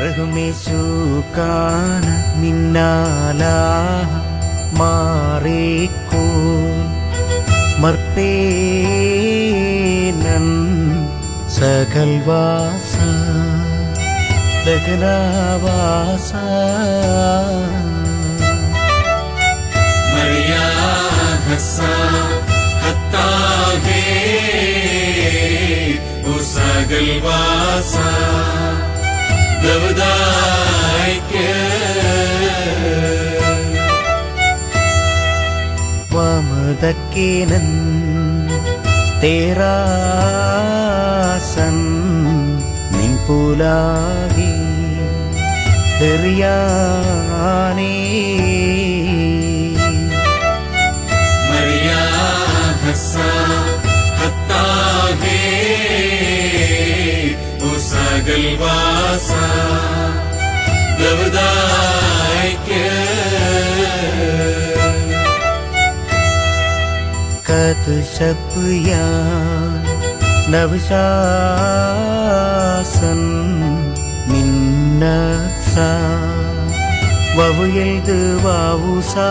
റഹുമേശുക്കാന മിന്നാലാ മാറേക്കോ. മർപ്പേനൻ സകൽവാസ ലഗ്നവാസ Maria Hazza വമതക്കേനൻ തേരാസൻ നിൻപുലാകി തെറിയാനേ. സകൽവാസ Hazza तुषपुया நவிசாசன் மின்னசா வவுயல்து வாவுசா?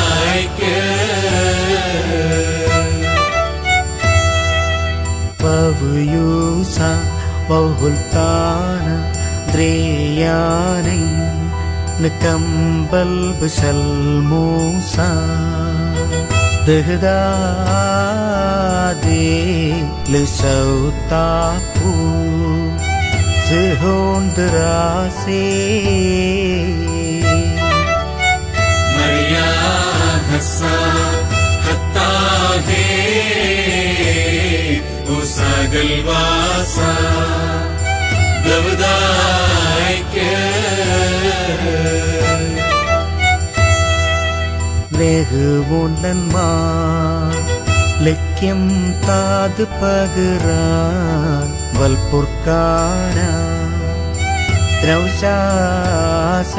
बहुलतान त्रेयाणि निकम्बल् दहदादे मूस दहदादे मर्या हसा ലക്യം താത് പകരാൻ വൽപുർക്കാന. ദ്രൗശാസ